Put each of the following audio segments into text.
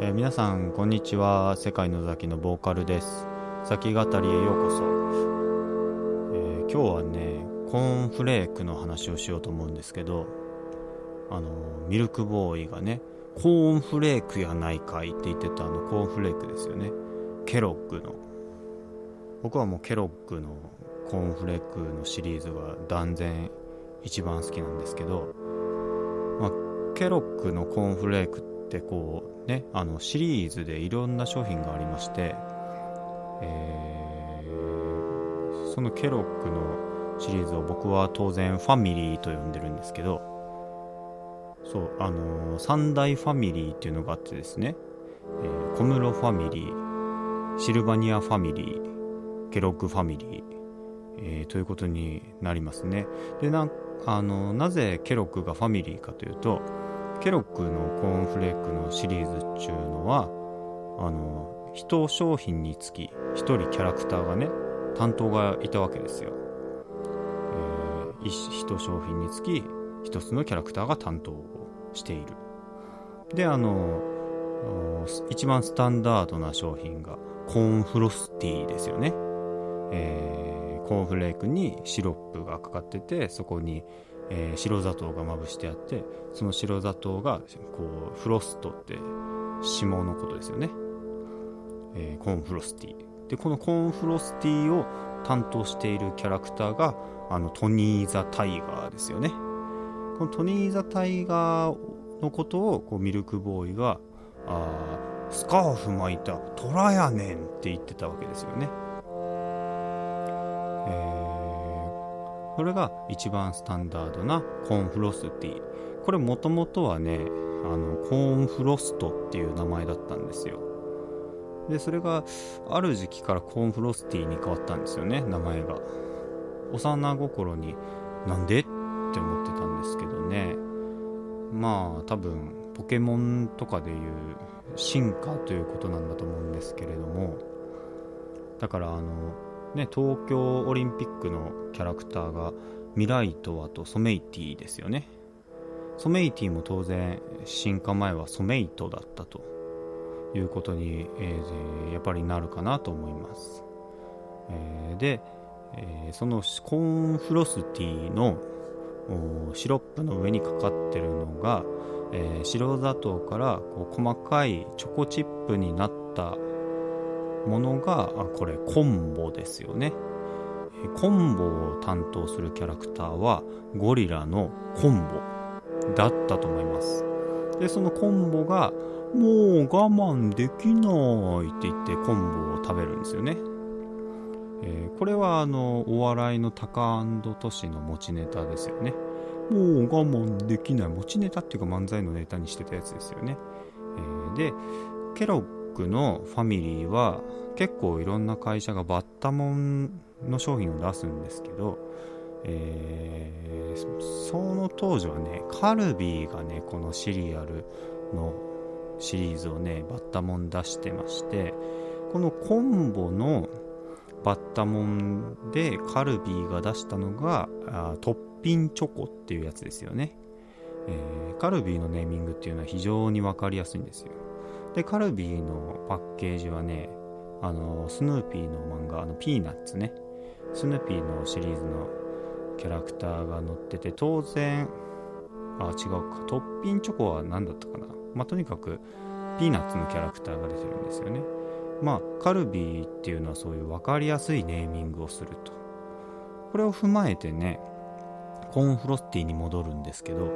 えー皆さんこんにちは。世界のザキのボーカルです。先語りへようこそ、えー今日はねコーンフレークの話をしようと思うんですけどあのミルクボーイがねコーンフレークやないかいって言ってたあのコーンフレークですよね。ケロッグの。僕はもうケロッグのコーンフレークのシリーズが断然一番好きなんですけど、まあ、ケロッグのコーンフレークってこうねあのシリーズでいろんな商品がありまして、えーそのケロッグのシリーズを僕は当然ファミリーと呼んでるんですけどそうあの三大ファミリーっていうのがあってですね、えー小室ファミリーシルバニアファミリーケロッグファミリー、えーということになりますね。でなあのなぜケロッグがファミリーかというとケロッグのコーンフレークのシリーズっていうのはあの一商品につき一人キャラクターがね担当がいたわけですよ、えー一商品につき一つのキャラクターが担当をしている。であの一番スタンダードな商品がコーンフロスティーですよね、えーコーンフレークにシロップがかかっててそこに、えー白砂糖がまぶしてあってその白砂糖がこうフロストって霜のことですよね、えーコーンフロスティー。でこのコーンフロスティーを担当しているキャラクターがあのトニー・ザ・タイガーですよね。このトニー・ザ・タイガーのことをこうミルクボーイがあースカーフ巻いたトラやねんって言ってたわけですよね。えーこれが一番スタンダードなコーンフロスティこれもともとはねあのコーンフロストっていう名前だったんですよ。でそれがある時期からコーンフロスティに変わったんですよね名前が。幼心になんでって思ってたんですけどね。まあ多分ポケモンとかでいう進化ということなんだと思うんですけれども。だからあのね東京オリンピックのキャラクターがミライトあとソメイティですよね。ソメイティも当然進化前はソメイトだったということに、えーやっぱりなるかなと思います、えーで、えーそのコーンフロスティのシロップの上にかかってるのが、えー白砂糖からこう細かいチョコチップになったものがこれコンボですよね。コンボを担当するキャラクターはゴリラのコンボだったと思います。でそのコンボがもう我慢できないって言ってコンボを食べるんですよね、えーこれはあのお笑いのタカトシの持ちネタですよね。もう我慢できない。持ちネタっていうか漫才のネタにしてたやつですよね、えーでケロッのファミリーは結構いろんな会社がバッタモンの商品を出すんですけど、えーその当時はねカルビーがねこのシリアルのシリーズをねバッタモン出してましてこのコンボのバッタモンでカルビーが出したのがあトッピンチョコっていうやつですよね、えーカルビーのネーミングっていうのは非常に分かりやすいんですよ。でカルビーのパッケージはねあのスヌーピーの漫画あのピーナッツね。スヌーピーのシリーズのキャラクターが載ってて当然あ違うか。トッピンチョコは何だったかな。まあとにかくピーナッツのキャラクターが出てるんですよね。まあカルビーっていうのはそういう分かりやすいネーミングをすると。これを踏まえてねコーンフロスティに戻るんですけど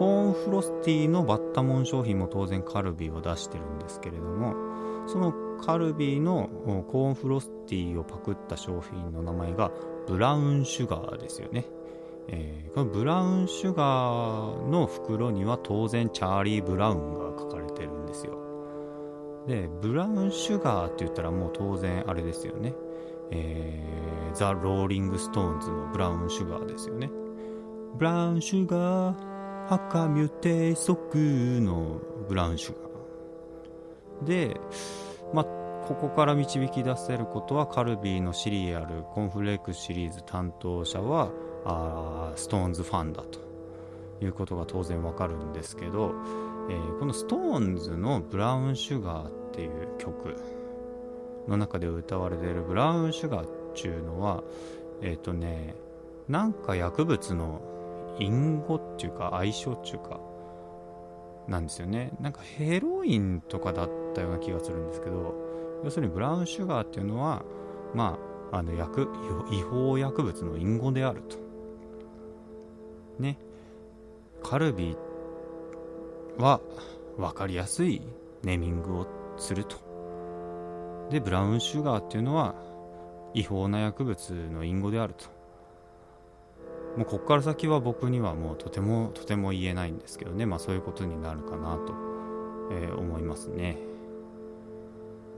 コーンフロスティのバッタモン商品も当然カルビーは出してるんですけれどもそのカルビーのコーンフロスティをパクった商品の名前がブラウンシュガーですよね、えーこのブラウンシュガーの袋には当然チャーリー・ブラウンが書かれてるんですよ。でブラウンシュガーって言ったらもう当然あれですよね。えーザ・ローリング・ストーンズのブラウンシュガーですよね。 Brown sugar how come you taste so good のブラウンシュガー。でまあここから導き出せることはカルビーのシリアルコンフレークシリーズ担当者はあストーンズファンだということが当然わかるんですけど、えー、この SixTONES の「ブラウンシュガー」っていう曲の中で歌われている「ブラウンシュガー」っていうのはえっ、ー、とねなんか薬物の隠語っていうか相性っていうかなんですよね。なんかヘロインとかだったような気がするんですけど要するにブラウンシュガーっていうのはまああの薬違法薬物の隠語であると。ね。カルビは分かりやすいネーミングをすると。でブラウンシュガーっていうのは違法な薬物の隠語であると。もうここから先は僕にはもうとてもとても言えないんですけどね。まあそういうことになるかなと、えー、思いますね。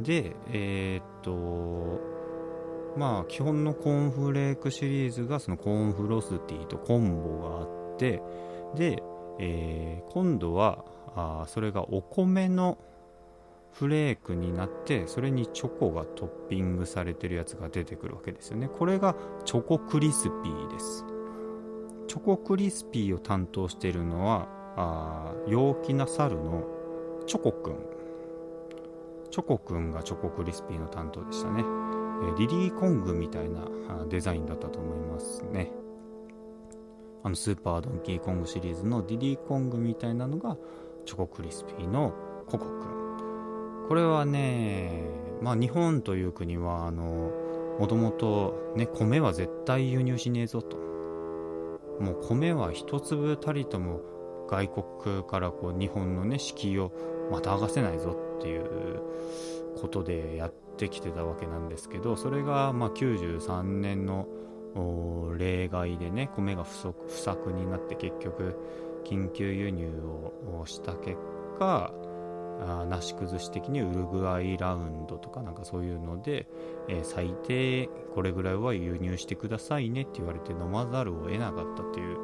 でえー、っとまあ基本のコーンフレークシリーズがそのコーンフロスティとコンボがあってで、えー、今度はあそれがお米のフレークになってそれにチョコがトッピングされてるやつが出てくるわけですよね。これがチョコクリスピーです。チョコクリスピーを担当しているのはあ陽気な猿のチョコくん。チョコくんがチョコクリスピーの担当でしたね、えー、リリーコングみたいなデザインだったと思いますね。あのスーパードンキーコングシリーズのリリーコングみたいなのがチョコクリスピーのココくん。これはねまあ日本という国はあのもともとね米は絶対輸入しねえぞと。もう米は一粒たりとも外国からこう日本のね敷居をまたがせないぞっていうことでやってきてたわけなんですけどそれがま93年の例外でね米が不足不作になって結局緊急輸入をした結果あなし崩し的にウルグアイラウンドとかなんかそういうので、えー、最低これぐらいは輸入してくださいねって言われて飲まざるを得なかったという、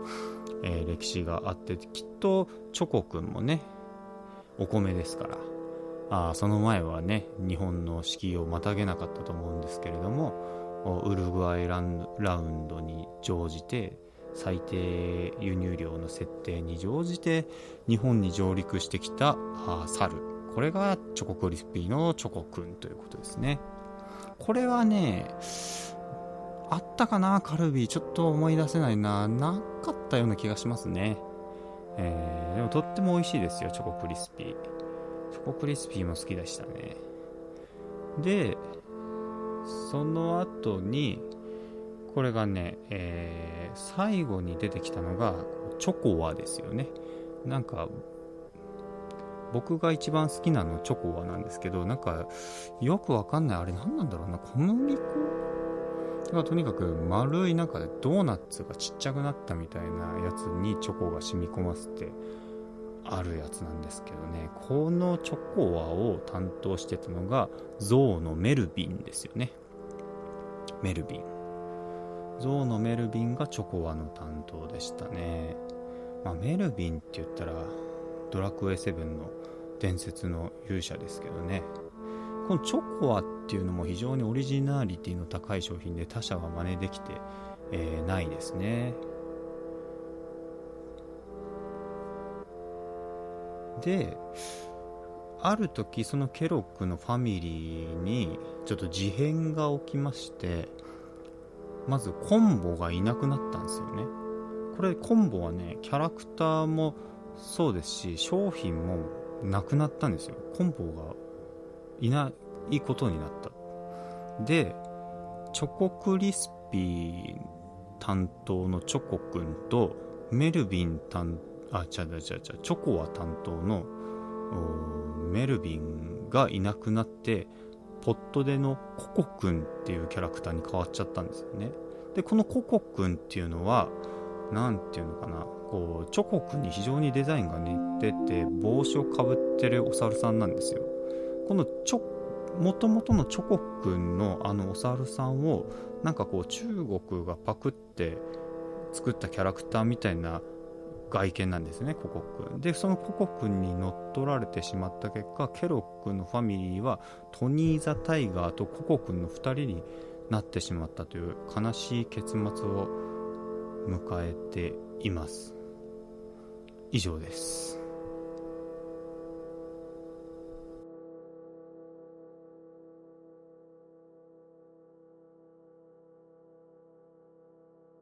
えー、歴史があってきっとチョコくんもねお米ですからあその前はね日本の敷居をまたげなかったと思うんですけれどもウルグアイラウンドに乗じて最低輸入量の設定に乗じて日本に上陸してきた猿これがチョコクリスピーのチョコくんということですね。これはねあったかなカルビー。ちょっと思い出せないな。なかったような気がしますね。えー、でもとっても美味しいですよチョコクリスピー。チョコクリスピーも好きでしたね。でその後にこれがね、えー、最後に出てきたのがチョコワですよね。なんか僕が一番好きなのチョコワなんですけどなんかよくわかんないあれ何なんだろうな小麦粉？がとにかく丸い中でドーナツがちっちゃくなったみたいなやつにチョコが染み込ませてあるやつなんですけどね。このチョコワを担当してたのがゾウのメルビンですよね。メルビン。ゾウのメルビンがチョコワの担当でしたね、まあ、メルビンって言ったらドラクエ7の伝説の勇者ですけどね。このチョコワっていうのも非常にオリジナリティの高い商品で他社は真似できて、えー、ないですね。である時そのケロックのファミリーにちょっと事変が起きましてまずコンボがいなくなったんですよね。これコンボはねキャラクターもそうですし商品もなくなったんですよ。コンボがいないことになった。でチョコクリスピー担当のチョコくんとメルビン担あちゃちゃちゃちゃチョコは担当のメルビンがいなくなってポットでのココくんっていうキャラクターに変わっちゃったんですよね。でこのココくんっていうのは何ていうのかな。こうチョコくんに非常にデザインが似てて帽子をかぶってるお猿さんなんですよ。このチョもともとのチョコくんのあのお猿さんをなんかこう中国がパクって作ったキャラクターみたいな外見なんですねココック。でそのココくんに乗っ取られてしまった結果ケロックのファミリーはトニー・ザ・タイガーとココくんの2人になってしまったという悲しい結末を迎えています。以上です。